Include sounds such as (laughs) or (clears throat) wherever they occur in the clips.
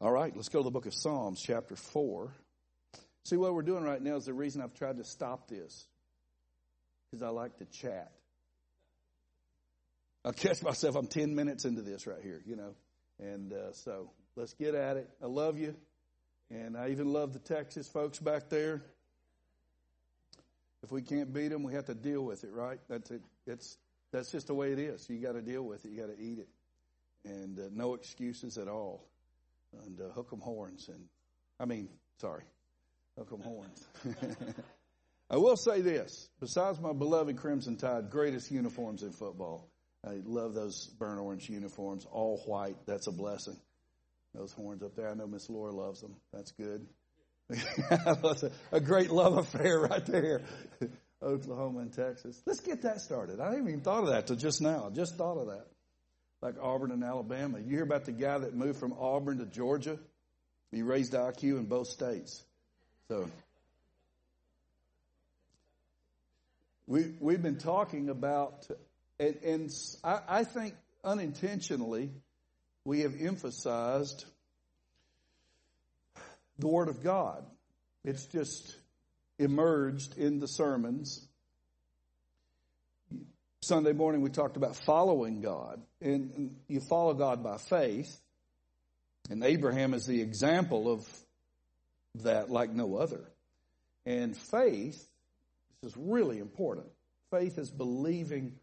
All right, let's go to the book of Psalms, chapter 4. See, what we're doing right now is the reason I've tried to stop this, because I like to chat. I catch myself, I'm 10 minutes into this right here, you know. And uh, so let's get at it. I love you. And I even love the Texas folks back there. If we can't beat them, we have to deal with it, right? That's it. It's that's just the way it is. You got to deal with it. You got to eat it, and uh, no excuses at all. And uh, hook 'em horns, and I mean, sorry, hook 'em horns. (laughs) I will say this: besides my beloved Crimson Tide, greatest uniforms in football. I love those burnt orange uniforms, all white. That's a blessing. Those horns up there. I know Miss Laura loves them. That's good. That's (laughs) a, a great love affair right there. (laughs) Oklahoma and Texas. Let's get that started. I haven't even thought of that till just now. I just thought of that. Like Auburn and Alabama. You hear about the guy that moved from Auburn to Georgia? He raised IQ in both states. So we we've been talking about and, and I, I think unintentionally we have emphasized the Word of God. It's just emerged in the sermons. Sunday morning we talked about following God, and you follow God by faith. And Abraham is the example of that like no other. And faith, this is really important. Faith is believing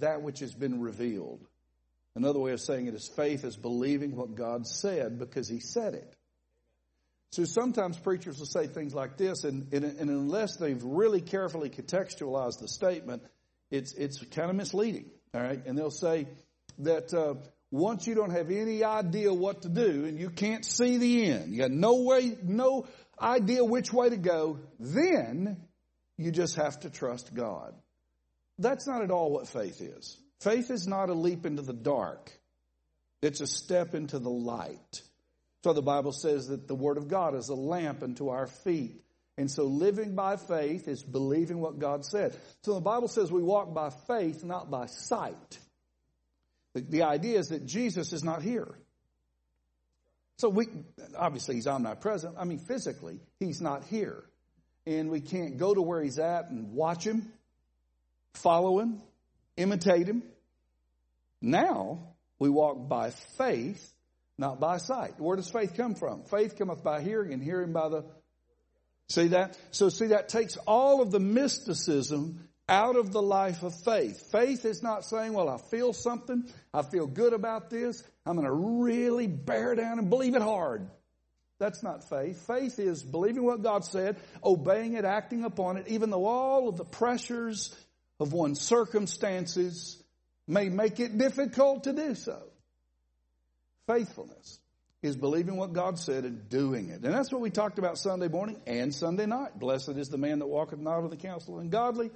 that which has been revealed. Another way of saying it is faith is believing what God said because He said it. So sometimes preachers will say things like this, and, and, and unless they've really carefully contextualized the statement, it's, it's kind of misleading. All right. And they'll say that uh, once you don't have any idea what to do and you can't see the end, you got no way, no idea which way to go, then you just have to trust God. That's not at all what faith is. Faith is not a leap into the dark. It's a step into the light. So the Bible says that the Word of God is a lamp unto our feet. And so living by faith is believing what God said. So the Bible says we walk by faith, not by sight. The, the idea is that Jesus is not here. So we, obviously he's omnipresent. I mean, physically, he's not here. And we can't go to where he's at and watch him, follow him, imitate him. Now we walk by faith not by sight. Where does faith come from? Faith cometh by hearing and hearing by the, see that? So see that takes all of the mysticism out of the life of faith. Faith is not saying, well, I feel something. I feel good about this. I'm going to really bear down and believe it hard. That's not faith. Faith is believing what God said, obeying it, acting upon it, even though all of the pressures of one's circumstances may make it difficult to do so. Faithfulness is believing what God said and doing it. And that's what we talked about Sunday morning and Sunday night. Blessed is the man that walketh not of the counsel of ungodly.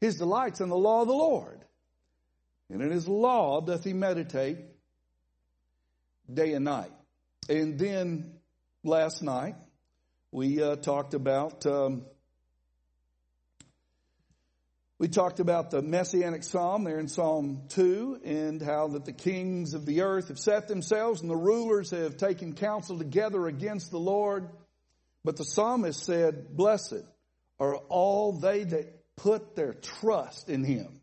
His delights in the law of the Lord. And in his law doth he meditate day and night. And then last night we uh, talked about um, we talked about the messianic psalm there in Psalm 2 and how that the kings of the earth have set themselves and the rulers have taken counsel together against the Lord. But the psalmist said, blessed are all they that put their trust in him.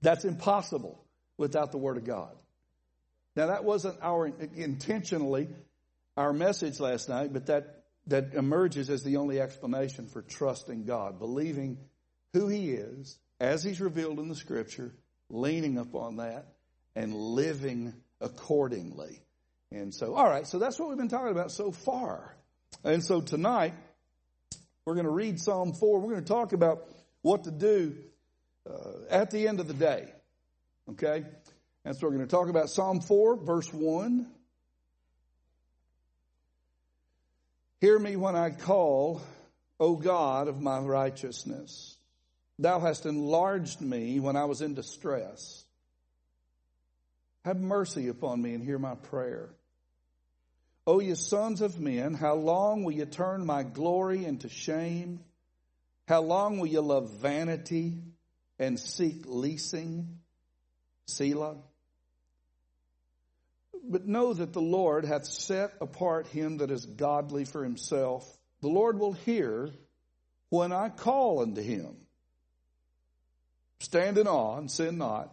That's impossible without the word of God. Now that wasn't our intentionally our message last night, but that that emerges as the only explanation for trusting God, believing who He is as He's revealed in the Scripture, leaning upon that, and living accordingly. And so, all right, so that's what we've been talking about so far. And so tonight, we're going to read Psalm 4. We're going to talk about what to do uh, at the end of the day. Okay? And so we're going to talk about Psalm 4, verse 1. Hear me when I call, O God of my righteousness. Thou hast enlarged me when I was in distress. Have mercy upon me and hear my prayer. O ye sons of men, how long will ye turn my glory into shame? How long will ye love vanity and seek leasing? Selah. but know that the Lord hath set apart him that is godly for himself. The Lord will hear when I call unto him. Stand in awe and sin not.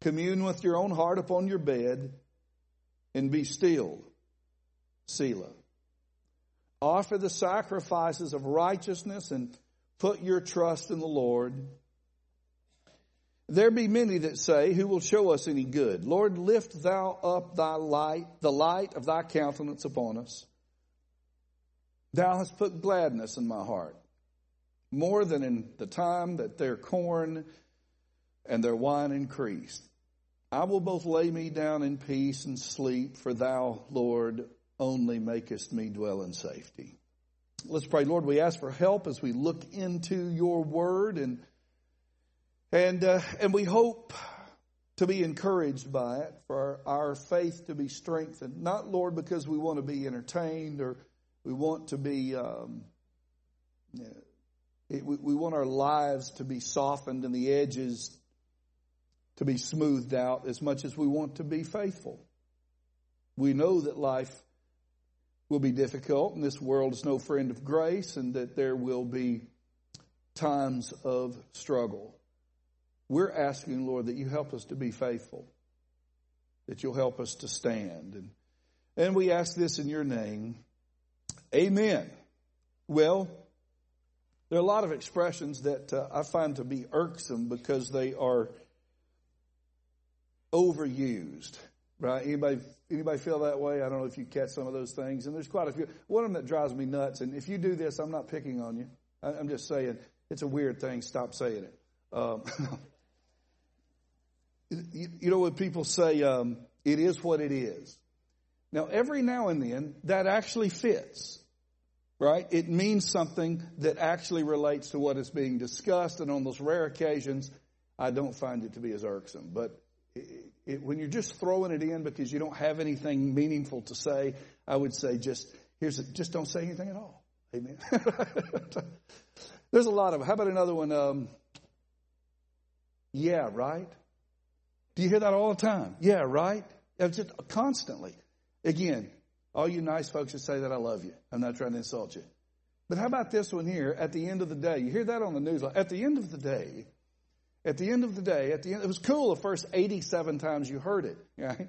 Commune with your own heart upon your bed and be still. Selah. Offer the sacrifices of righteousness and put your trust in the Lord. There be many that say, Who will show us any good? Lord, lift thou up thy light, the light of thy countenance upon us. Thou hast put gladness in my heart, more than in the time that their corn and their wine increased. I will both lay me down in peace and sleep, for thou, Lord, only makest me dwell in safety. Let's pray. Lord, we ask for help as we look into your word and and, uh, and we hope to be encouraged by it, for our, faith to be strengthened. Not, Lord, because we want to be entertained or we want to be, um, it, we, we want our lives to be softened and the edges to be smoothed out as much as we want to be faithful. We know that life will be difficult and this world is no friend of grace and that there will be times of struggle. We're asking, Lord, that you help us to be faithful, that you'll help us to stand. And, and we ask this in your name. Amen. Well, there are a lot of expressions that uh, I find to be irksome because they are overused. Right? Anybody anybody feel that way? I don't know if you catch some of those things. And there's quite a few. One of them that drives me nuts. And if you do this, I'm not picking on you. I'm just saying it's a weird thing. Stop saying it. Um, (laughs) you know when people say um, it is what it is. Now, every now and then that actually fits, right? It means something that actually relates to what is being discussed, and on those rare occasions, I don't find it to be as irksome. But it, it, when you're just throwing it in because you don't have anything meaningful to say, I would say just here's a, just don't say anything at all. Amen. (laughs) There's a lot of. How about another one? Um, yeah, right. Do you hear that all the time? Yeah, right? Just constantly. Again, all you nice folks that say that I love you. I'm not trying to insult you. But how about this one here? At the end of the day, you hear that on the news. At the end of the day, at the end of the day, at the end, it was cool the first 87 times you heard it. Right?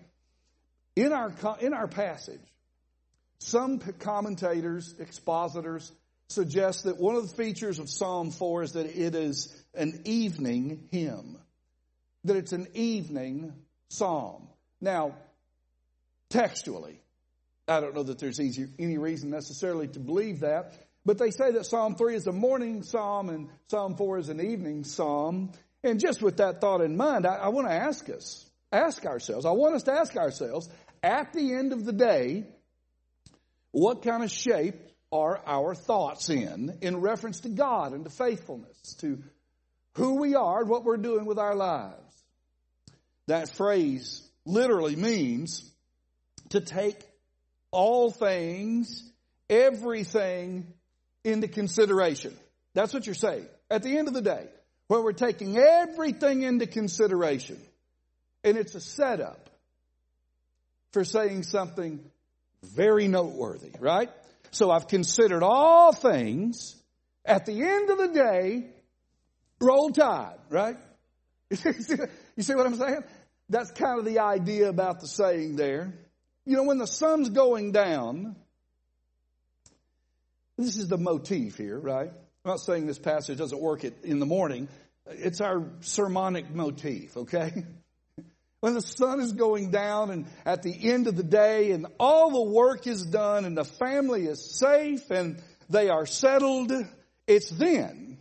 In our in our passage, some commentators, expositors suggest that one of the features of Psalm 4 is that it is an evening hymn that it's an evening psalm. Now, textually, I don't know that there's any reason necessarily to believe that, but they say that Psalm 3 is a morning psalm and Psalm 4 is an evening psalm. And just with that thought in mind, I, I want to ask us, ask ourselves, I want us to ask ourselves, at the end of the day, what kind of shape are our thoughts in, in reference to God and to faithfulness, to who we are and what we're doing with our lives? That phrase literally means to take all things, everything into consideration. That's what you're saying. At the end of the day, where we're taking everything into consideration. And it's a setup for saying something very noteworthy, right? So I've considered all things. At the end of the day, roll tide, right? (laughs) you see what I'm saying? That's kind of the idea about the saying there. You know, when the sun's going down, this is the motif here, right? I'm not saying this passage doesn't work in the morning. It's our sermonic motif, okay? (laughs) When the sun is going down and at the end of the day and all the work is done and the family is safe and they are settled, it's then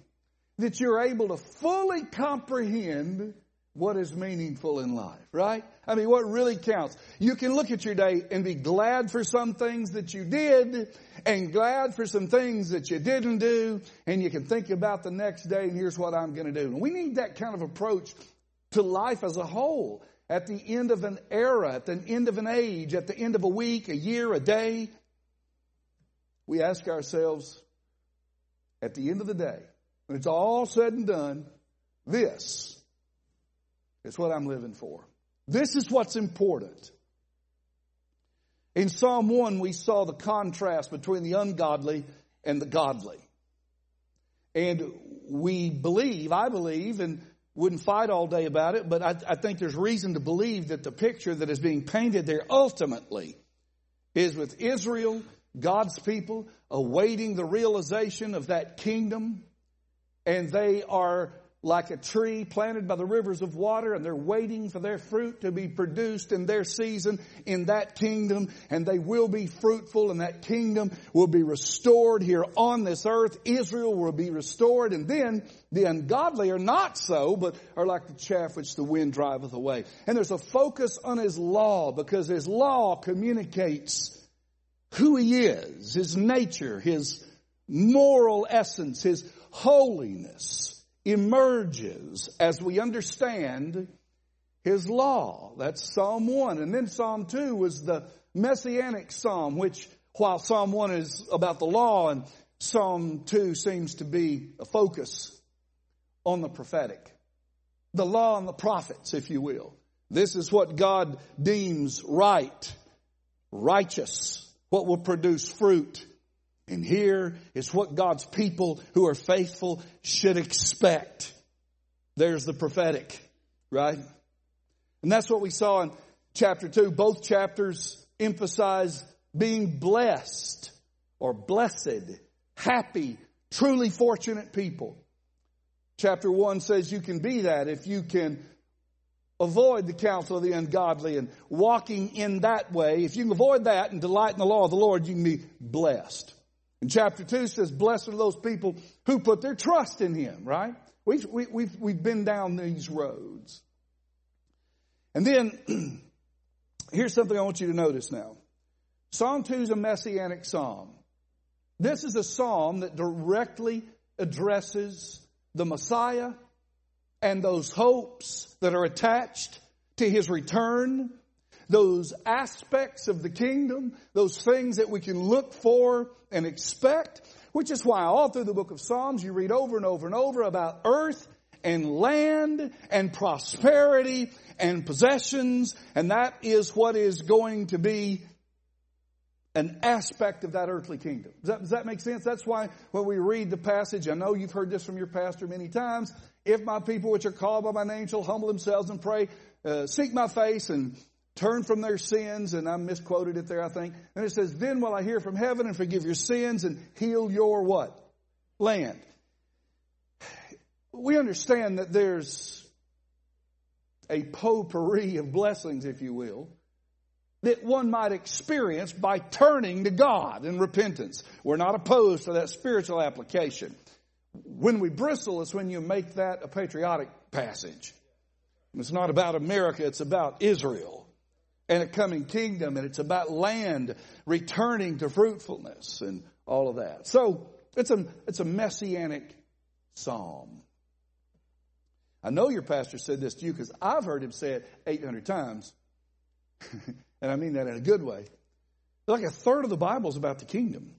that you're able to fully comprehend what is meaningful in life, right? I mean, what really counts. You can look at your day and be glad for some things that you did and glad for some things that you didn't do. And you can think about the next day and here's what I'm going to do. And we need that kind of approach to life as a whole. At the end of an era, at the end of an age, at the end of a week, a year, a day, we ask ourselves, at the end of the day, when it's all said and done, this it's what I'm living for. This is what's important. In Psalm 1, we saw the contrast between the ungodly and the godly. And we believe, I believe, and wouldn't fight all day about it, but I, I, think there's reason to believe that the picture that is being painted there ultimately is with Israel, God's people, awaiting the realization of that kingdom, and they are like a tree planted by the rivers of water and they're waiting for their fruit to be produced in their season in that kingdom and they will be fruitful and that kingdom will be restored here on this earth. Israel will be restored and then the ungodly are not so, but are like the chaff which the wind driveth away. And there's a focus on His law because His law communicates who He is, His nature, His moral essence, His holiness emerges as we understand His law. That's Psalm 1. And then Psalm 2 was the Messianic Psalm, which while Psalm 1 is about the law and Psalm 2 seems to be a focus on the prophetic. The law and the prophets, if you will. This is what God deems right, righteous, what will produce fruit and here is what God's people who are faithful should expect. There's the prophetic, right? And that's what we saw in chapter 2. Both chapters emphasize being blessed or blessed, happy, truly fortunate people. Chapter 1 says you can be that if you can avoid the counsel of the ungodly and walking in that way. If you can avoid that and delight in the law of the Lord, you can be blessed. And chapter 2 says, Blessed are those people who put their trust in Him, right? We've, we, have we have we've been down these roads. And then, (clears throat) here's something I want you to notice now. Psalm 2 is a messianic psalm. This is a psalm that directly addresses the Messiah and those hopes that are attached to His return those aspects of the kingdom, those things that we can look for and expect, which is why all through the book of Psalms you read over and over and over about earth and land and prosperity and possessions, and that is what is going to be an aspect of that earthly kingdom. Does that, does that, make sense? That's why when we read the passage, I know you've heard this from your pastor many times. If my people which are called by my name shall humble themselves and pray, uh, seek my face and turn from their sins, and I misquoted it there, I think. And it says, then will I hear from heaven and forgive your sins and heal your what? Land. We understand that there's a potpourri of blessings, if you will, that one might experience by turning to God in repentance. We're not opposed to that spiritual application. When we bristle, it's when you make that a patriotic passage. It's not about America, it's about Israel and a coming kingdom, and it's about land returning to fruitfulness and all of that. So it's a, it's a messianic psalm. I know your pastor said this to you because I've heard him say it 800 times. (laughs) and I mean that in a good way. Like a third of the Bible is about the kingdom.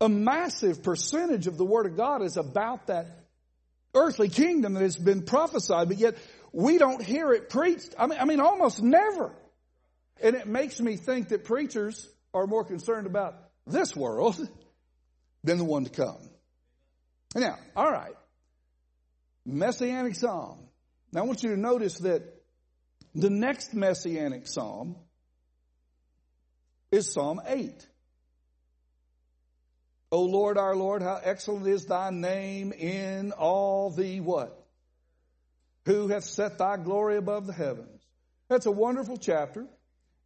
A massive percentage of the Word of God is about that earthly kingdom that has been prophesied, but yet we don't hear it preached. I mean, I mean almost never. And it makes me think that preachers are more concerned about this world (laughs) than the one to come. Now, all right. Messianic Psalm. Now I want you to notice that the next Messianic Psalm is Psalm 8. O Lord, our Lord, how excellent is thy name in all the what? Who hath set thy glory above the heavens. That's a wonderful chapter.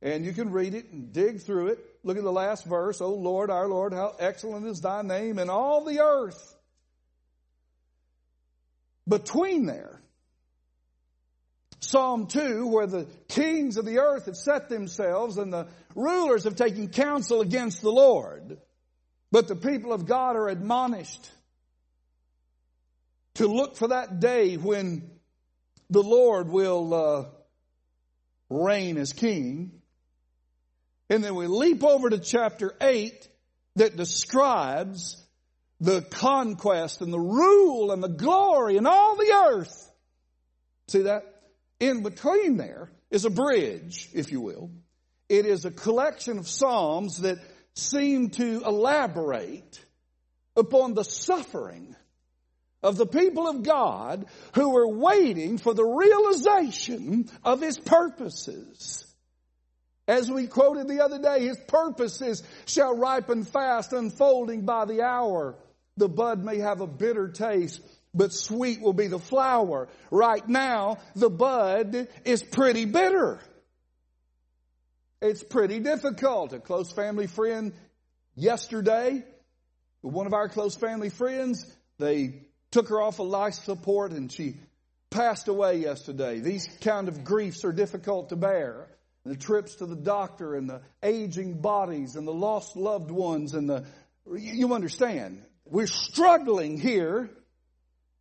And you can read it and dig through it. Look at the last verse. Oh Lord, our Lord, how excellent is thy name in all the earth. Between there, Psalm 2, where the kings of the earth have set themselves and the rulers have taken counsel against the Lord. But the people of God are admonished to look for that day when the Lord will uh, reign as king. And then we leap over to chapter 8 that describes the conquest and the rule and the glory and all the earth. See that? In between there is a bridge, if you will. It is a collection of Psalms that seem to elaborate upon the suffering of the people of God who were waiting for the realization of His purposes. As we quoted the other day, His purposes shall ripen fast, unfolding by the hour. The bud may have a bitter taste, but sweet will be the flower. Right now, the bud is pretty bitter. It's pretty difficult. A close family friend yesterday, one of our close family friends, they took her off of life support and she passed away yesterday. These kind of griefs are difficult to bear. The trips to the doctor and the aging bodies and the lost loved ones and the, you understand. We're struggling here,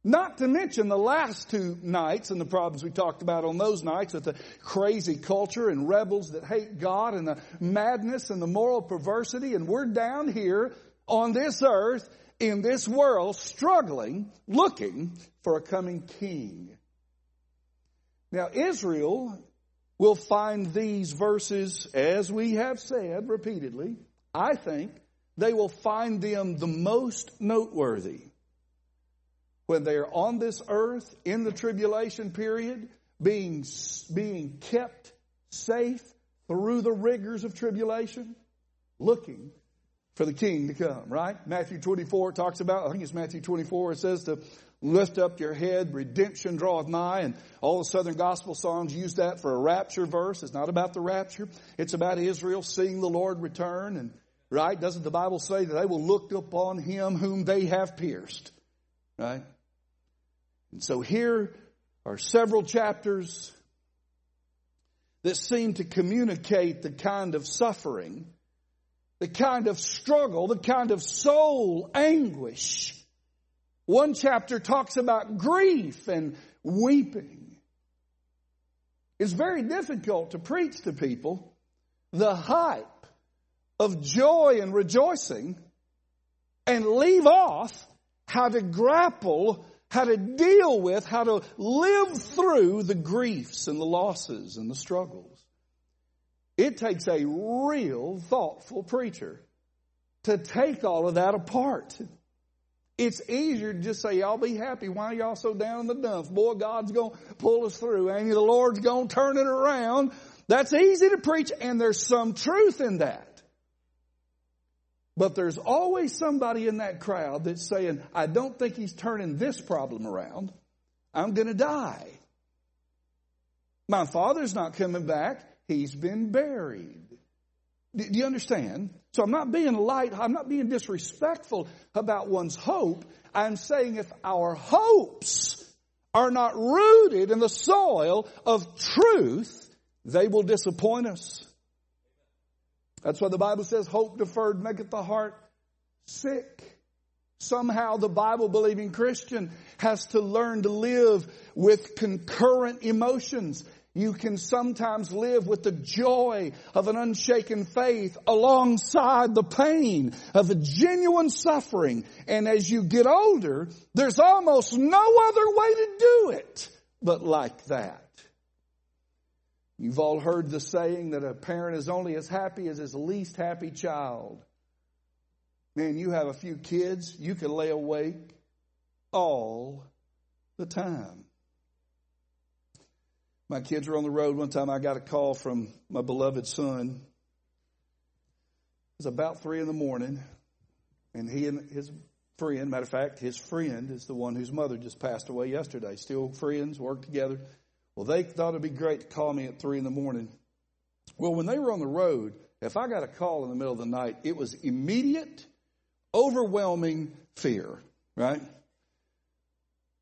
not to mention the last two nights and the problems we talked about on those nights with the crazy culture and rebels that hate God and the madness and the moral perversity. And we're down here on this earth in this world struggling, looking for a coming king. Now Israel will find these verses, as we have said repeatedly, I think they will find them the most noteworthy when they are on this earth in the tribulation period, being, being kept safe through the rigors of tribulation, looking for the king to come, right? Matthew 24 talks about, I think it's Matthew 24, it says to lift up your head, redemption draweth nigh, and all the Southern Gospel songs use that for a rapture verse. It's not about the rapture. It's about Israel seeing the Lord return, and right? Doesn't the Bible say that they will look upon him whom they have pierced? Right? And so here are several chapters that seem to communicate the kind of suffering the kind of struggle, the kind of soul anguish. One chapter talks about grief and weeping. It's very difficult to preach to people the hype of joy and rejoicing and leave off how to grapple, how to deal with, how to live through the griefs and the losses and the struggles. It takes a real thoughtful preacher to take all of that apart. It's easier to just say, y'all be happy. Why are y'all so down in the dumps? Boy, God's going to pull us through. Ain't The Lord's going to turn it around. That's easy to preach and there's some truth in that. But there's always somebody in that crowd that's saying, I don't think he's turning this problem around. I'm going to die. My father's not coming back. He's been buried. Do you understand? So I'm not being light, I'm not being disrespectful about one's hope. I'm saying if our hopes are not rooted in the soil of truth, they will disappoint us. That's why the Bible says hope deferred maketh the heart sick. Somehow the Bible believing Christian has to learn to live with concurrent emotions. You can sometimes live with the joy of an unshaken faith alongside the pain of a genuine suffering. And as you get older, there's almost no other way to do it but like that. You've all heard the saying that a parent is only as happy as his least happy child. Man, you have a few kids, you can lay awake all the time. My kids were on the road. One time I got a call from my beloved son. It was about three in the morning, and he and his friend, matter of fact, his friend is the one whose mother just passed away yesterday. Still friends, work together. Well, they thought it'd be great to call me at three in the morning. Well, when they were on the road, if I got a call in the middle of the night, it was immediate, overwhelming fear, right?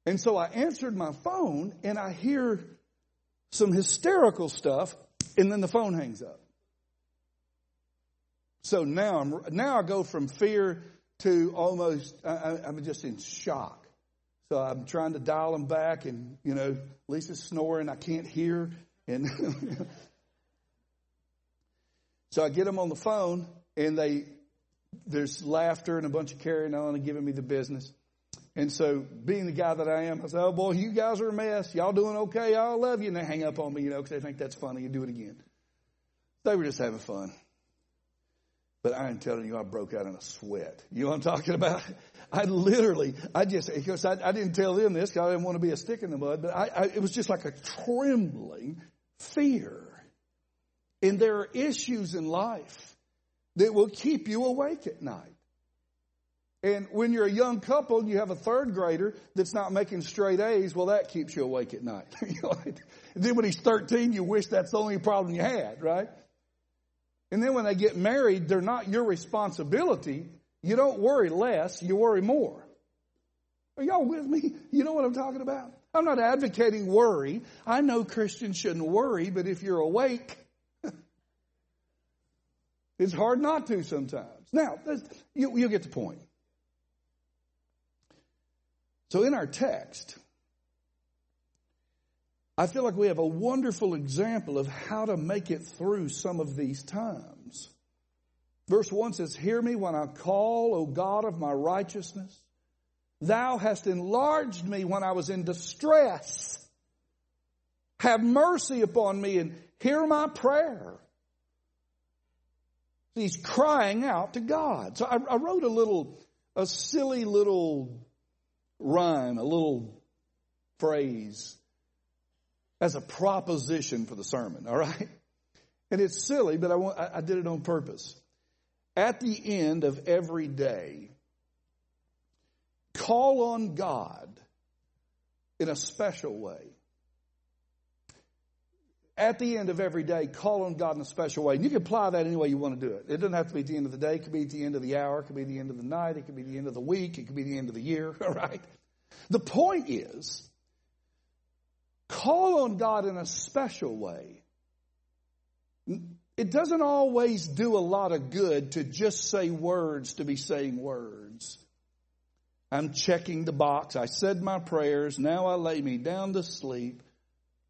And so I answered my phone and I hear some hysterical stuff, and then the phone hangs up. So now I'm now I go from fear to almost I, am just in shock. So I'm trying to dial them back, and you know Lisa's snoring. I can't hear, and (laughs) so I get them on the phone, and they there's laughter and a bunch of carrying on and giving me the business. And so, being the guy that I am, I said, "Oh boy, you guys are a mess. Y'all doing okay? I love you." And they hang up on me, you know, because they think that's funny and do it again. They were just having fun. But I am telling you, I broke out in a sweat. You know what I'm talking about? I literally, I just, because I, I didn't tell them this because I didn't want to be a stick in the mud, but I, I, it was just like a trembling fear. And there are issues in life that will keep you awake at night. And when you're a young couple and you have a third grader that's not making straight A's, well, that keeps you awake at night. (laughs) and then when he's 13, you wish that's the only problem you had, right? And then when they get married, they're not your responsibility. You don't worry less, you worry more. Are y'all with me? You know what I'm talking about? I'm not advocating worry. I know Christians shouldn't worry, but if you're awake, (laughs) it's hard not to sometimes. Now, you, you get the point. So in our text, I feel like we have a wonderful example of how to make it through some of these times. Verse 1 says, Hear me when I call, O God of my righteousness. Thou hast enlarged me when I was in distress. Have mercy upon me and hear my prayer. He's crying out to God. So I, I wrote a little, a silly little rhyme, a little phrase as a proposition for the sermon, all right? And it's silly, but I, want, I, did it on purpose. At the end of every day, call on God in a special way. At the end of every day, call on God in a special way. And you can apply that any way you want to do it. It doesn't have to be at the end of the day. It could be at the end of the hour. It could be the end of the night. It could be the end of the week. It could be the end of the year. All (laughs) right. The point is, Call on God in a special way. It doesn't always do a lot of good to just say words to be saying words. I'm checking the box. I said my prayers. Now I lay me down to sleep.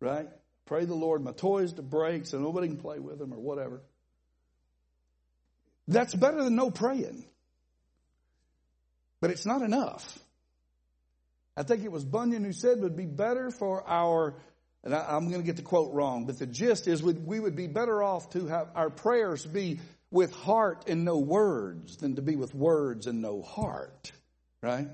Right? Pray the Lord my toys to break so nobody can play with them or whatever. That's better than no praying. But it's not enough. I think it was Bunyan who said it would be better for our, and I, am going to get the quote wrong, but the gist is we would be better off to have our prayers be with heart and no words than to be with words and no heart. Right?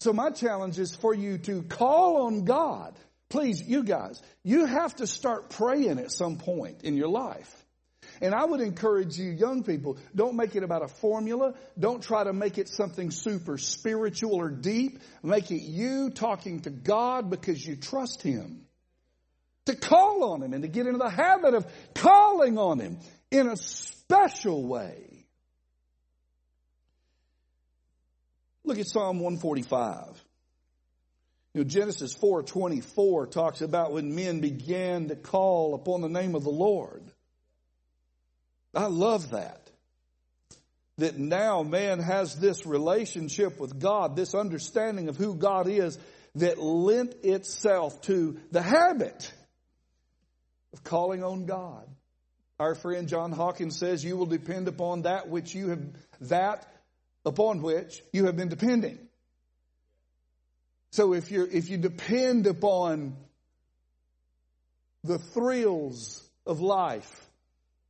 So my challenge is for you to call on God. Please, you guys, you have to start praying at some point in your life. And I would encourage you, young people, don't make it about a formula. Don't try to make it something super spiritual or deep. Make it you talking to God because you trust Him. To call on Him and to get into the habit of calling on Him in a special way. Look at Psalm 145. You know, Genesis 4:24 talks about when men began to call upon the name of the Lord. I love that. That now man has this relationship with God, this understanding of who God is that lent itself to the habit of calling on God. Our friend John Hawkins says you will depend upon that which you have, that upon which you have been depending. So if you if you depend upon the thrills of life,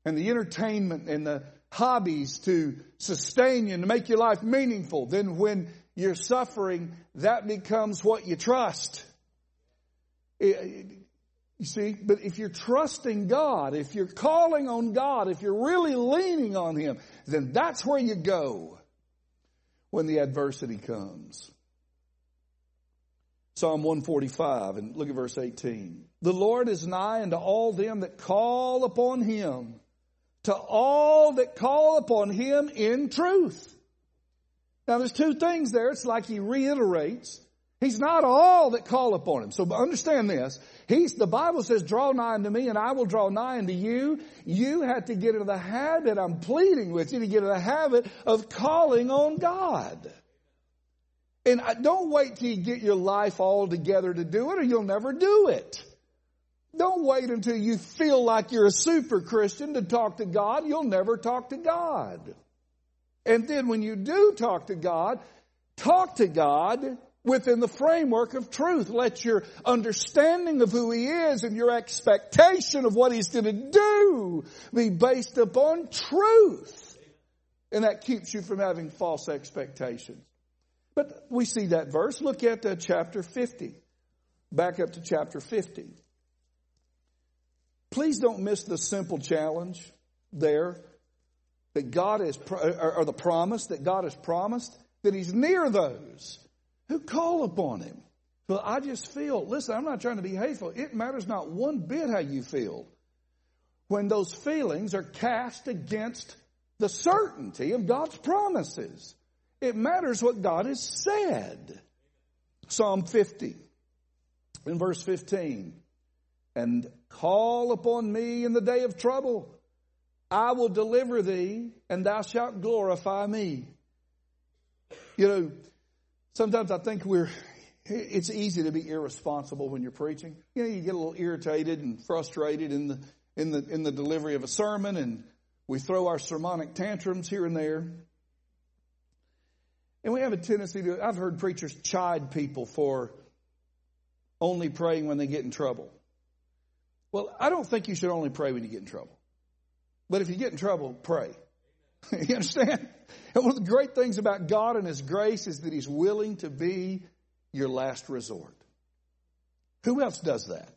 and the entertainment and the hobbies to sustain you and to make your life meaningful, then when you're suffering, that becomes what you trust. You see, but if you're trusting God, if you're calling on God, if you're really leaning on Him, then that's where you go when the adversity comes. Psalm 145 and look at verse 18. The Lord is nigh unto all them that call upon Him to all that call upon him in truth. Now there's two things there. It's like he reiterates. He's not all that call upon him. So understand this. He's, the Bible says, draw nigh unto me and I will draw nigh unto you. You have to get into the habit, I'm pleading with you to get into the habit of calling on God. And don't wait till you get your life all together to do it or you'll never do it. Don't wait until you feel like you're a super Christian to talk to God. You'll never talk to God. And then when you do talk to God, talk to God within the framework of truth. Let your understanding of who He is and your expectation of what He's going to do be based upon truth. And that keeps you from having false expectations. But we see that verse. Look at uh, chapter 50. Back up to chapter 50. Please don't miss the simple challenge there that God has, or the promise that God has promised that He's near those who call upon Him. Well, I just feel, listen, I'm not trying to be hateful. It matters not one bit how you feel. When those feelings are cast against the certainty of God's promises, it matters what God has said. Psalm 50 in verse 15. And call upon me in the day of trouble. I will deliver thee and thou shalt glorify me. You know, Sometimes I think we're, it's easy to be irresponsible when you're preaching. You know, you get a little irritated and frustrated in the, in the, in the delivery of a sermon and we throw our sermonic tantrums here and there. And we have a tendency to, I've heard preachers chide people for only praying when they get in trouble. Well, I don't think you should only pray when you get in trouble. But if you get in trouble, pray. (laughs) you understand? And one of the great things about God and His grace is that He's willing to be your last resort. Who else does that?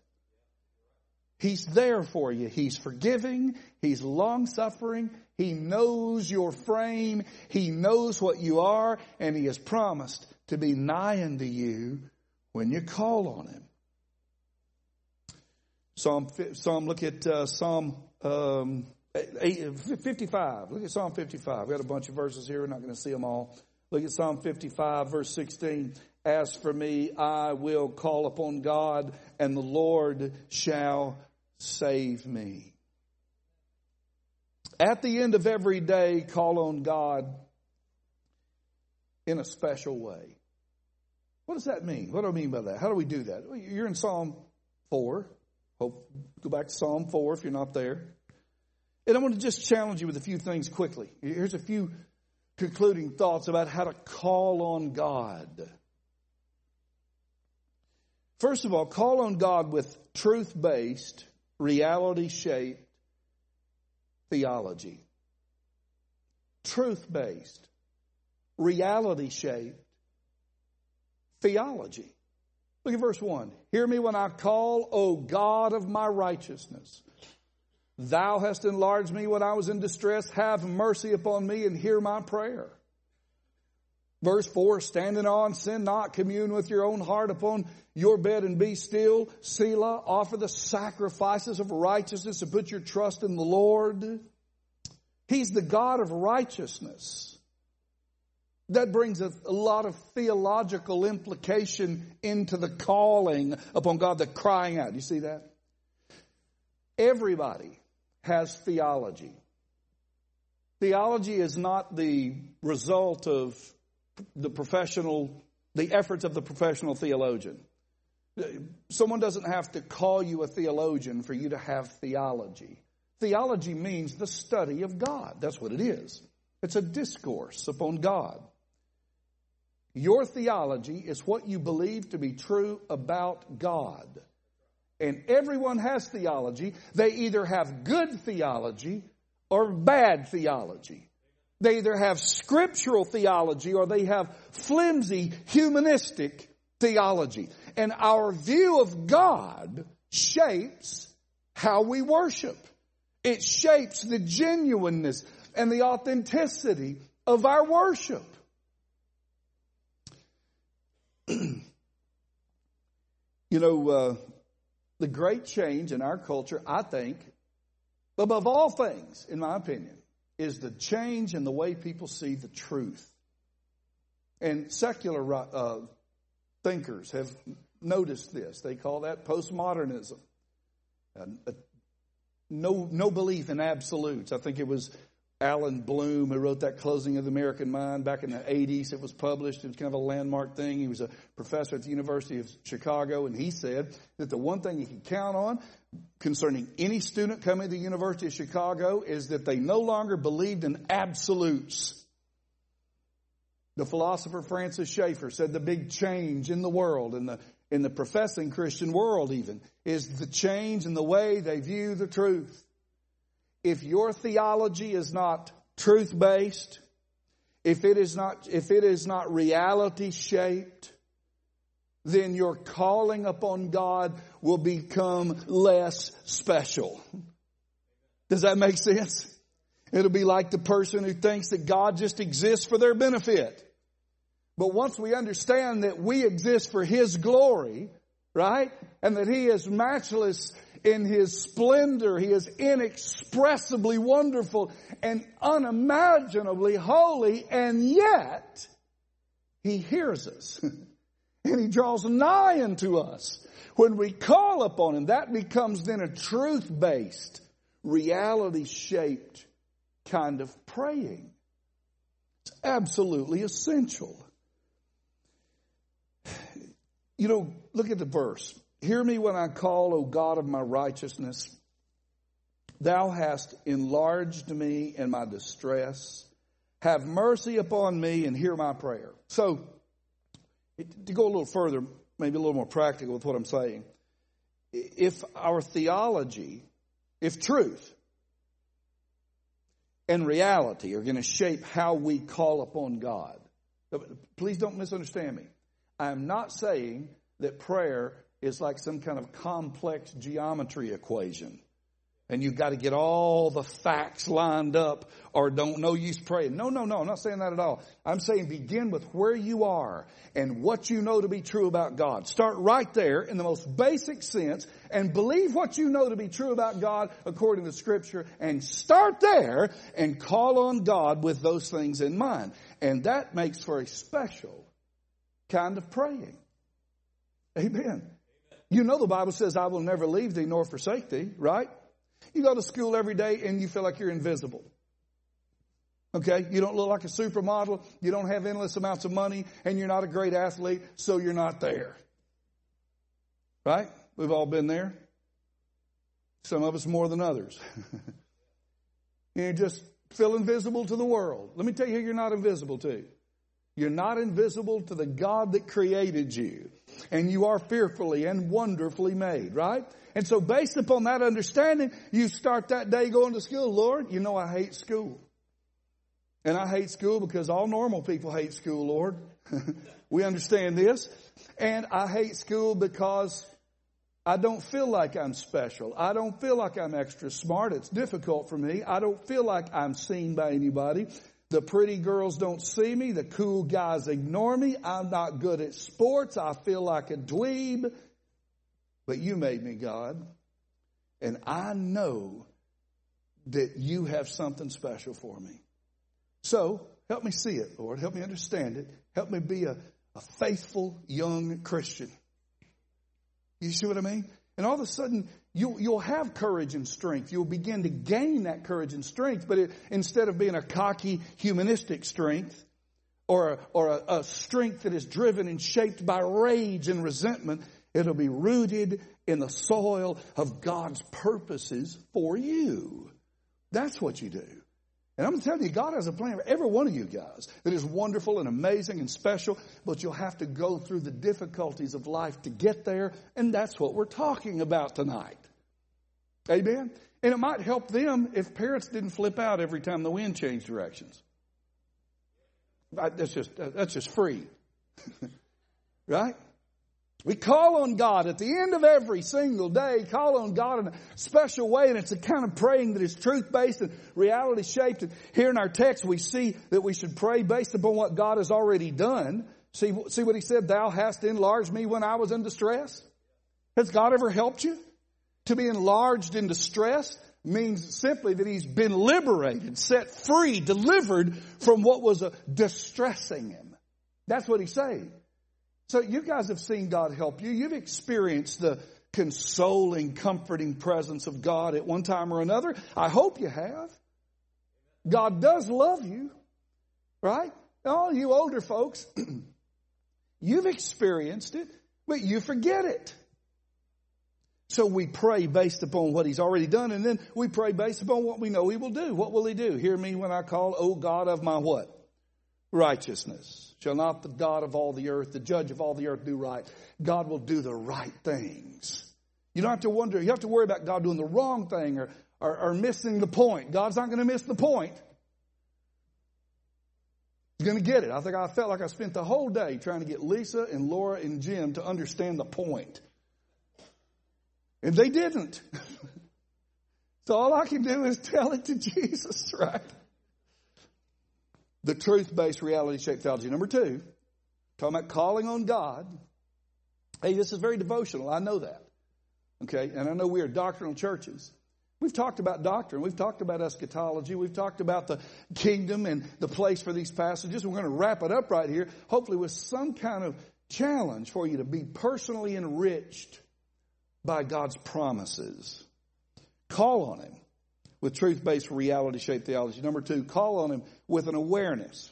He's there for you. He's forgiving. He's long suffering. He knows your frame. He knows what you are, and He has promised to be nigh unto you when you call on Him. Psalm, Psalm look at uh, Psalm um, 55. Look at Psalm 55. We've got a bunch of verses here. We're not going to see them all. Look at Psalm 55, verse 16. As for me, I will call upon God, and the Lord shall save me. At the end of every day, call on God in a special way. What does that mean? What do I mean by that? How do we do that? You're in Psalm 4. Hope, go back to Psalm 4 if you're not there. And I want to just challenge you with a few things quickly. Here's a few concluding thoughts about how to call on God. First of all, call on God with truth based, reality shaped theology. Truth based, reality shaped theology. Look at verse 1. Hear me when I call, O God of my righteousness. Thou hast enlarged me when I was in distress. Have mercy upon me and hear my prayer. Verse 4, standing on, sin not, commune with your own heart upon your bed and be still. Selah, offer the sacrifices of righteousness and put your trust in the Lord. He's the God of righteousness. That brings a, a, lot of theological implication into the calling upon God, the crying out. You see that? Everybody has theology. Theology is not the result of the professional, the efforts of the professional theologian. Someone doesn't have to call you a theologian for you to have theology. Theology means the study of God. That's what it is. It's a discourse upon God. Your theology is what you believe to be true about God. And everyone has theology. They either have good theology or bad theology. They either have scriptural theology or they have flimsy humanistic theology. And our view of God shapes how we worship. It shapes the genuineness and the authenticity of our worship. (clears throat) you know, uh, the great change in our culture, I think, above all things, in my opinion, is the change in the way people see the truth. And secular uh, thinkers have noticed this. They call that postmodernism. Uh, no, no belief in absolutes. I think it was Allan Bloom, who wrote that Closing of the American Mind back in the 80s. It was published. It was kind of a landmark thing. He was a professor at the University of Chicago, and he said that the one thing you could count on concerning any student coming to the University of Chicago is that they no longer believed in absolutes. The philosopher Francis Schaeffer said the big change in the world, in the, in the professing Christian world even, is the change in the way they view the truth. If your theology is not truth based, if it is not, if it is not reality shaped, then your calling upon God will become less special. Does that make sense? It'll be like the person who thinks that God just exists for their benefit. But once we understand that we exist for His glory, right? And that He is matchless in His splendor. He is inexpressibly wonderful and unimaginably holy. And yet, He hears us. (laughs) and He draws nigh unto us. When we call upon Him, that becomes then a truth-based, reality-shaped kind of praying. It's absolutely essential. You know, look at the verse. Hear me when I call, O God of my righteousness. Thou hast enlarged me in my distress. Have mercy upon me and hear my prayer. So, to go a little further, maybe a little more practical with what I'm saying, if our theology, if truth and reality are going to shape how we call upon God, please don't misunderstand me. I'm not saying that prayer is like some kind of complex geometry equation. And you've got to get all the facts lined up or don't no use praying. No, no, no, I'm not saying that at all. I'm saying begin with where you are and what you know to be true about God. Start right there in the most basic sense and believe what you know to be true about God according to scripture and start there and call on God with those things in mind. And that makes for a special kind of praying. Amen. You know the Bible says, I will never leave thee nor forsake thee, right? You go to school every day and you feel like you're invisible. Okay? You don't look like a supermodel. You don't have endless amounts of money and you're not a great athlete, so you're not there. Right? We've all been there. Some of us more than others. (laughs) you just feel invisible to the world. Let me tell you who you're not invisible to. You're not invisible to the God that created you. And you are fearfully and wonderfully made, right? And so based upon that understanding, you start that day going to school. Lord, you know I hate school. And I hate school because all normal people hate school, Lord. (laughs) we understand this. And I hate school because I don't feel like I'm special. I don't feel like I'm extra smart. It's difficult for me. I don't feel like I'm seen by anybody. The pretty girls don't see me. The cool guys ignore me. I'm not good at sports. I feel like a dweeb. But you made me, God. And I know that you have something special for me. So help me see it, Lord. Help me understand it. Help me be a, a faithful young Christian. You see what I mean? And all of a sudden, you, you'll have courage and strength. You'll begin to gain that courage and strength, but it, instead of being a cocky, humanistic strength, or, a, or a, a strength that is driven and shaped by rage and resentment, it'll be rooted in the soil of God's purposes for you. That's what you do. And I'm going to tell you, God has a plan for every one of you guys that is wonderful and amazing and special, but you'll have to go through the difficulties of life to get there, and that's what we're talking about tonight. Amen? And it might help them if parents didn't flip out every time the wind changed directions. That's just, that's just free. (laughs) right? We call on God at the end of every single day, call on God in a special way, and it's a kind of praying that is truth based and reality shaped. And here in our text, we see that we should pray based upon what God has already done. See, see what he said, thou hast enlarged me when I was in distress? Has God ever helped you? To be enlarged in distress means simply that he's been liberated, set free, delivered from what was distressing him. That's what he's saying. So you guys have seen God help you. You've experienced the consoling, comforting presence of God at one time or another. I hope you have. God does love you, right? All you older folks, (clears throat) you've experienced it, but you forget it. So we pray based upon what he's already done, and then we pray based upon what we know he will do. What will he do? Hear me when I call, O God of my what? righteousness. Shall not the God of all the earth, the judge of all the earth, do right? God will do the right things. You don't have to wonder, you have to worry about God doing the wrong thing or, or, or missing the point. God's not going to miss the point. He's going to get it. I think I felt like I spent the whole day trying to get Lisa and Laura and Jim to understand the point. And they didn't. (laughs) so all I can do is tell it to Jesus, (laughs) right? The truth based reality shaped theology. Number two, talking about calling on God. Hey, this is very devotional. I know that. Okay, and I know we are doctrinal churches. We've talked about doctrine. We've talked about eschatology. We've talked about the kingdom and the place for these passages. We're going to wrap it up right here, hopefully with some kind of challenge for you to be personally enriched by God's promises. Call on Him with truth-based reality-shaped theology. Number two, call on Him with an awareness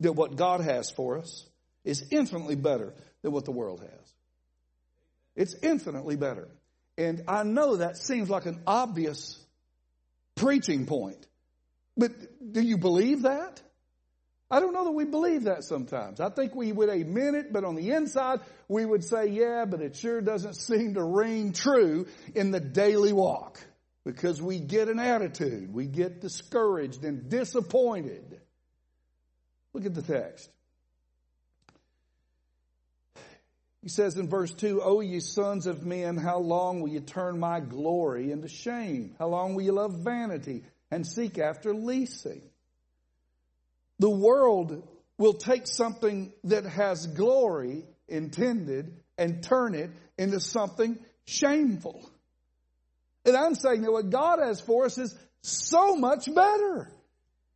that what God has for us is infinitely better than what the world has. It's infinitely better. And I know that seems like an obvious preaching point. But do you believe that? I don't know that we believe that sometimes. I think we would amen it, but on the inside, we would say, yeah, but it sure doesn't seem to ring true in the daily walk because we get an attitude. We get discouraged and disappointed. Look at the text. He says in verse 2, O ye sons of men, how long will you turn my glory into shame? How long will you love vanity and seek after leasing? The world will take something that has glory intended and turn it into something shameful. And I'm saying that what God has for us is so much better.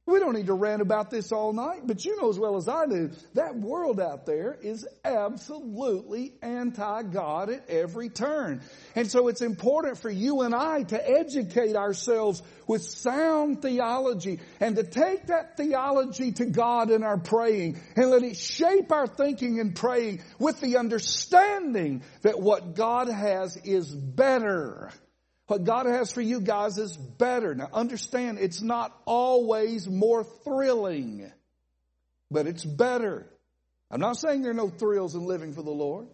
We don't need to rant about this all night, but you know as well as I do, that world out there is absolutely anti-God at every turn. And so it's important for you and I to educate ourselves with sound theology and to take that theology to God in our praying and let it shape our thinking and praying with the understanding that what God has is better. What God has for you guys is better. Now understand, it's not always more thrilling, but it's better. I'm not saying there are no thrills in living for the Lord,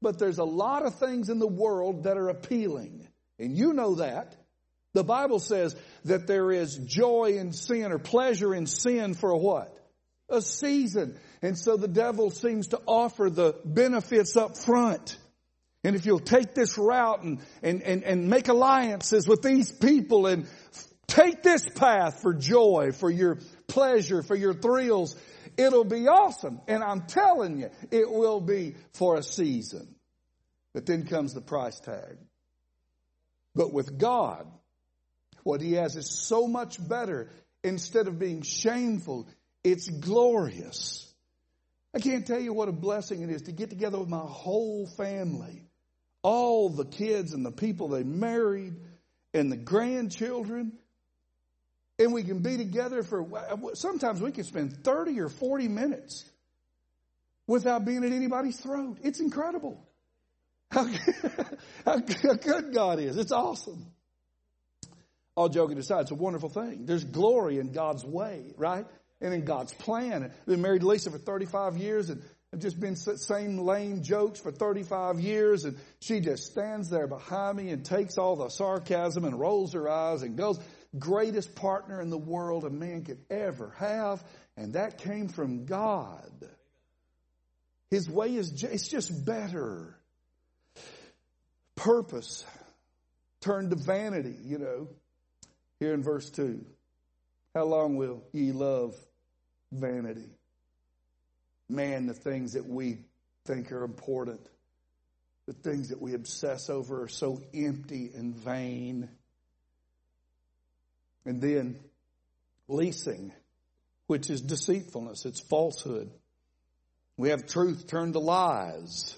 but there's a lot of things in the world that are appealing. And you know that. The Bible says that there is joy in sin or pleasure in sin for what? A season. And so the devil seems to offer the benefits up front. And if you'll take this route and, and, and, and make alliances with these people and take this path for joy, for your pleasure, for your thrills, it'll be awesome. And I'm telling you, it will be for a season. But then comes the price tag. But with God, what He has is so much better. Instead of being shameful, it's glorious. I can't tell you what a blessing it is to get together with my whole family all the kids and the people they married and the grandchildren. And we can be together for, sometimes we can spend 30 or 40 minutes without being at anybody's throat. It's incredible how, (laughs) how good God is. It's awesome. All joking aside, it's a wonderful thing. There's glory in God's way, right? And in God's plan. I've been married to Lisa for 35 years and I've just been same lame jokes for 35 years and she just stands there behind me and takes all the sarcasm and rolls her eyes and goes, greatest partner in the world a man could ever have. And that came from God. His way is, it's just better. Purpose turned to vanity, you know, here in verse 2. How long will ye love vanity? Man, the things that we think are important, the things that we obsess over are so empty and vain. And then leasing, which is deceitfulness, it's falsehood. We have truth turned to lies.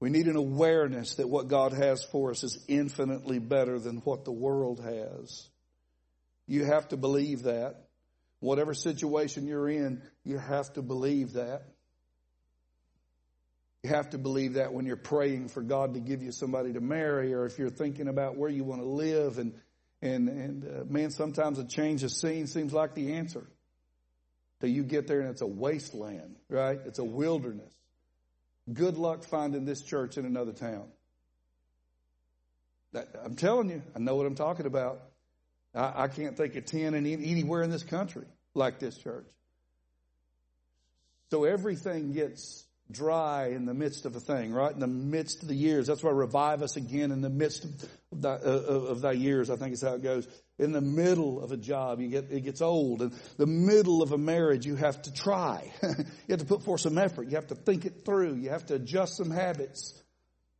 We need an awareness that what God has for us is infinitely better than what the world has. You have to believe that. Whatever situation you're in, you have to believe that. You have to believe that when you're praying for God to give you somebody to marry, or if you're thinking about where you want to live, and and and uh, man, sometimes a change of scene seems like the answer. till you get there and it's a wasteland, right? It's a wilderness. Good luck finding this church in another town. I'm telling you, I know what I'm talking about. I, I can't think of 10 in anywhere in this country like this church. So everything gets dry in the midst of a thing, right? In the midst of the years. That's why revive us again in the midst of thy, uh, of thy years, I think is how it goes. In the middle of a job, you get, it gets old. In the middle of a marriage, you have to try. (laughs) you have to put forth some effort. You have to think it through. You have to adjust some habits.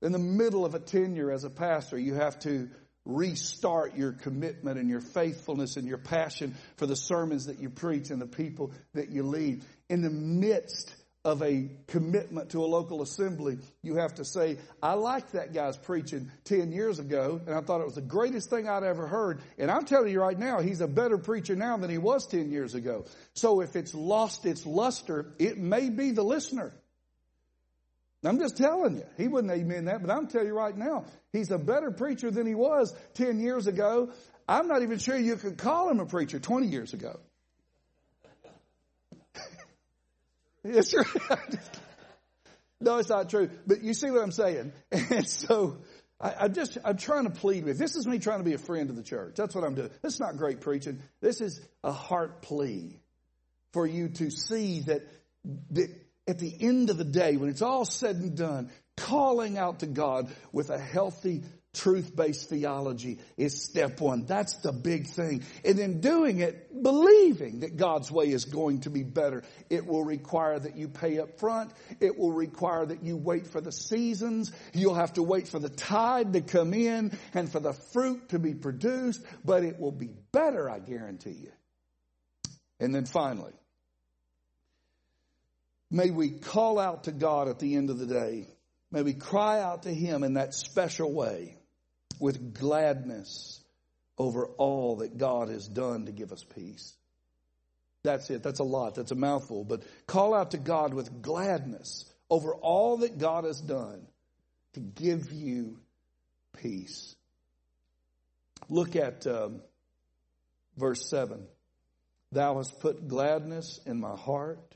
In the middle of a tenure as a pastor, you have to restart your commitment and your faithfulness and your passion for the sermons that you preach and the people that you lead. In the midst of a commitment to a local assembly, you have to say, I liked that guy's preaching 10 years ago, and I thought it was the greatest thing I'd ever heard. And I'm telling you right now, he's a better preacher now than he was 10 years ago. So if it's lost its luster, it may be the listener. I'm just telling you. He wouldn't amen that, but I'm telling you right now, he's a better preacher than he was 10 years ago. I'm not even sure you could call him a preacher 20 years ago. (laughs) Yes, right. (laughs) no, it's not true. But you see what I'm saying? (laughs) And so I, I, just, I'm trying to plead with, this is me trying to be a friend of the church. That's what I'm doing. This is not great preaching. This is a heart plea for you to see that, that at the end of the day, when it's all said and done, calling out to God with a healthy truth-based theology is step one. That's the big thing. And then doing it, believing that God's way is going to be better. It will require that you pay up front. It will require that you wait for the seasons. You'll have to wait for the tide to come in and for the fruit to be produced, but it will be better, I guarantee you. And then finally, may we call out to God at the end of the day. May we cry out to Him in that special way with gladness over all that God has done to give us peace. That's it. That's a lot. That's a mouthful. But call out to God with gladness over all that God has done to give you peace. Look at um, verse 7. Thou hast put gladness in my heart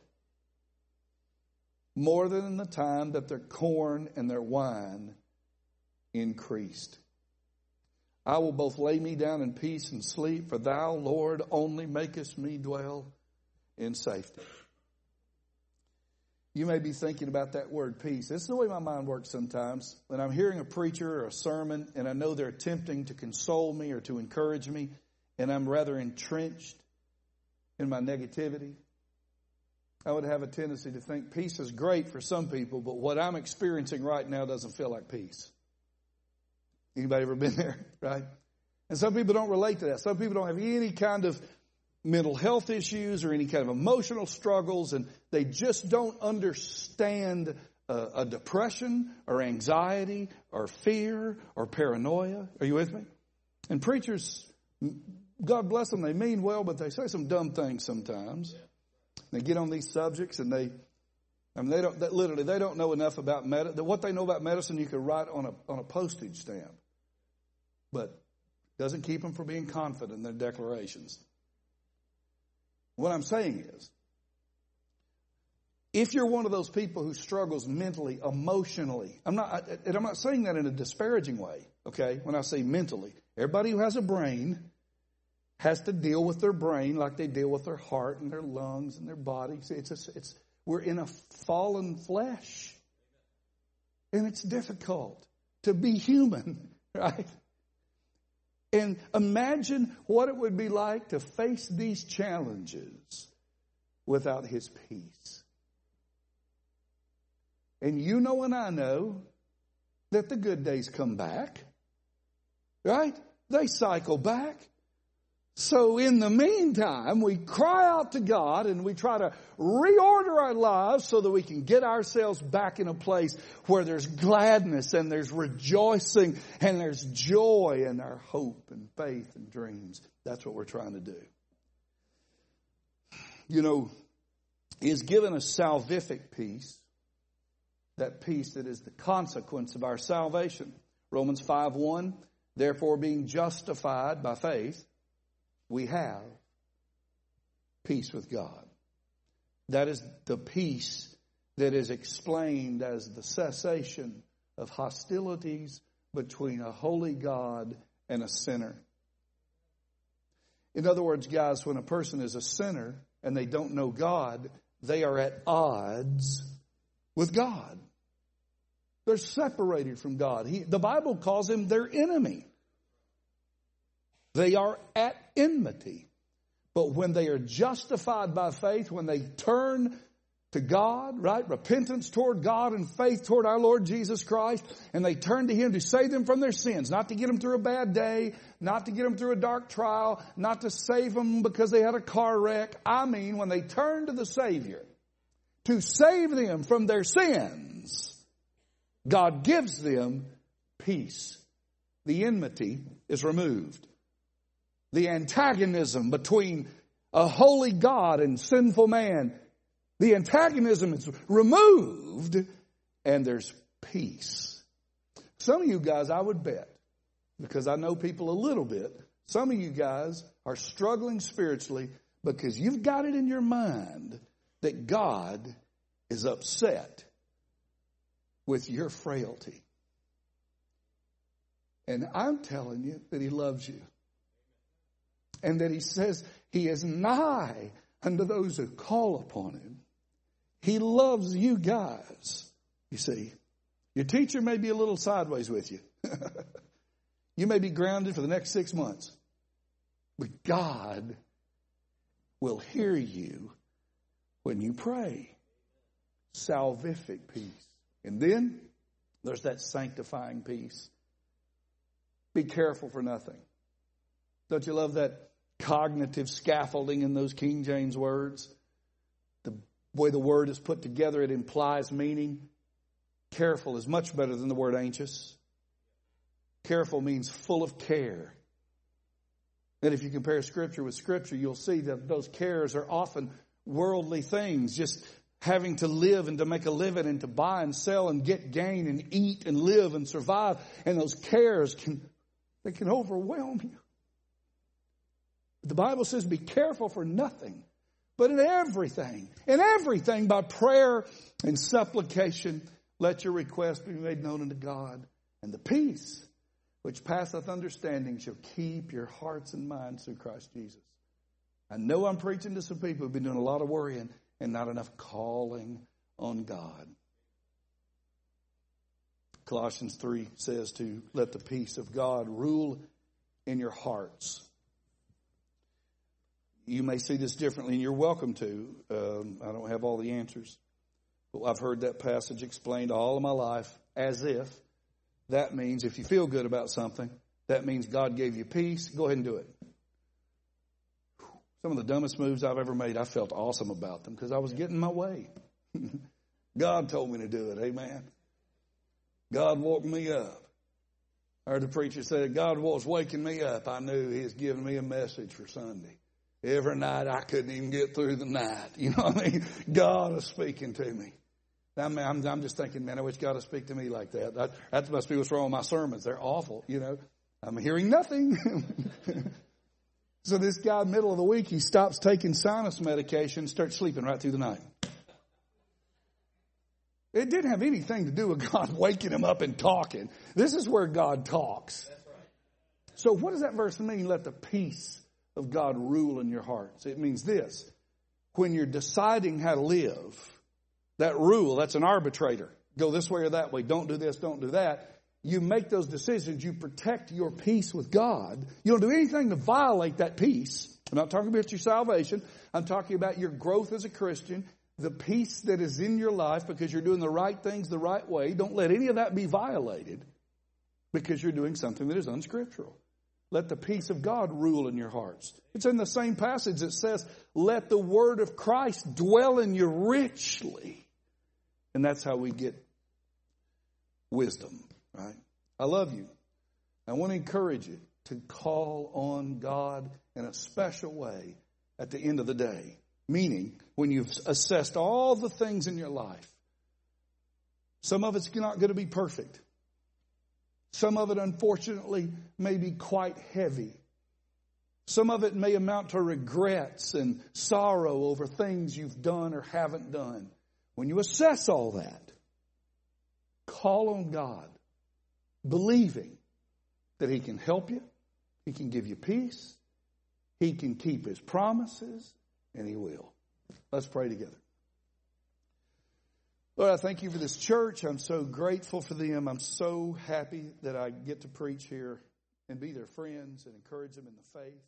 more than the time that their corn and their wine increased. I will both lay me down in peace and sleep, for thou, Lord, only makest me dwell in safety. You may be thinking about that word peace. This is the way my mind works sometimes. When I'm hearing a preacher or a sermon and I know they're attempting to console me or to encourage me, and I'm rather entrenched in my negativity, I would have a tendency to think peace is great for some people, but what I'm experiencing right now doesn't feel like peace. Anybody ever been there? (laughs) Right? And some people don't relate to that. Some people don't have any kind of mental health issues or any kind of emotional struggles, and they just don't understand a, a depression or anxiety or fear or paranoia. Are you with me? And preachers, God bless them, they mean well, but they say some dumb things sometimes. They get on these subjects and they I mean, they don't, they, literally, they don't know enough about medicine. What they know about medicine, you could write on a, on a postage stamp but doesn't keep them from being confident in their declarations. What I'm saying is, if you're one of those people who struggles mentally, emotionally, I'm not, and I'm not saying that in a disparaging way, okay, when I say mentally. Everybody who has a brain has to deal with their brain like they deal with their heart and their lungs and their body. See, it's, a, it's, we're in a fallen flesh. And it's difficult to be human, (laughs) right? And imagine what it would be like to face these challenges without His peace. And you know and I know that the good days come back, right? They cycle back. So in the meantime, we cry out to God and we try to reorder our lives so that we can get ourselves back in a place where there's gladness and there's rejoicing and there's joy and our hope and faith and dreams. That's what we're trying to do. You know, He's given us salvific peace, that peace that is the consequence of our salvation. Romans 5 1, therefore being justified by faith, we have peace with God That is the peace that is explained as the cessation of hostilities between a holy God and a sinner. In other words, guys, when a person is a sinner and they don't know God, they are at odds with God. They're separated from God. He, the Bible calls him their enemy. They are at enmity. But when they are justified by faith, when they turn to God, right? Repentance toward God and faith toward our Lord Jesus Christ. And they turn to Him to save them from their sins, not to get them through a bad day, not to get them through a dark trial, not to save them because they had a car wreck. I mean, when they turn to the Savior to save them from their sins, God gives them peace. The enmity is removed. The antagonism between a holy God and sinful man the antagonism is removed and there's peace. Some of you guys, I would bet, because I know people a little bit, some of you guys are struggling spiritually because you've got it in your mind that God is upset with your frailty. And I'm telling you that He loves you. And that He says He is nigh unto those who call upon Him. He loves you guys. You see, your teacher may be a little sideways with you. (laughs) you may be grounded for the next six months. But God will hear you when you pray. Salvific peace. And then there's that sanctifying peace. Be careful for nothing. Don't you love that cognitive scaffolding in those King James words? The way the word is put together, it implies meaning. Careful is much better than the word anxious. Careful means full of care. And if you compare scripture with scripture, you'll see that those cares are often worldly things, just having to live and to make a living and to buy and sell and get gain and eat and live and survive. And those cares can, they can overwhelm you. The Bible says be careful for nothing but in everything, in everything by prayer and supplication, let your requests be made known unto God. And the peace which passeth understanding shall keep your hearts and minds through Christ Jesus. I know I'm preaching to some people who've been doing a lot of worrying and not enough calling on God. Colossians 3 says to let the peace of God rule in your hearts you may see this differently, and you're welcome to. Um, I don't have all the answers. But I've heard that passage explained all of my life as if that means if you feel good about something, that means God gave you peace. Go ahead and do it. Some of the dumbest moves I've ever made, I felt awesome about them because I was getting my way. (laughs) God told me to do it. Amen. God woke me up. I heard the preacher say, God was waking me up. I knew he was giving me a message for Sunday. Every night I couldn't even get through the night. (laughs) You know what I mean? God is speaking to me. I mean, I'm, I'm just thinking, man, I wish God would speak to me like that. that. That must be what's wrong with my sermons. They're awful, you know. I'm hearing nothing. (laughs) so this guy, middle of the week, he stops taking sinus medication, starts sleeping right through the night. It didn't have anything to do with God (laughs) waking him up and talking. This is where God talks. So what does that verse mean? Let the peace of God rule in your hearts. It means this. When you're deciding how to live, that rule, that's an arbitrator. Go this way or that way. Don't do this, don't do that. You make those decisions. You protect your peace with God. You don't do anything to violate that peace. I'm not talking about your salvation. I'm talking about your growth as a Christian, the peace that is in your life because you're doing the right things the right way. Don't let any of that be violated because you're doing something that is unscriptural. Let the peace of God rule in your hearts. It's in the same passage that says, let the word of Christ dwell in you richly. And that's how we get wisdom, right? I love you. I want to encourage you to call on God in a special way at the end of the day. Meaning, when you've assessed all the things in your life, some of it's not going to be perfect. Some of it, unfortunately, may be quite heavy. Some of it may amount to regrets and sorrow over things you've done or haven't done. When you assess all that, call on God, believing that He can help you, He can give you peace, He can keep His promises, and He will. Let's pray together. Lord, I thank you for this church. I'm so grateful for them. I'm so happy that I get to preach here and be their friends and encourage them in the faith.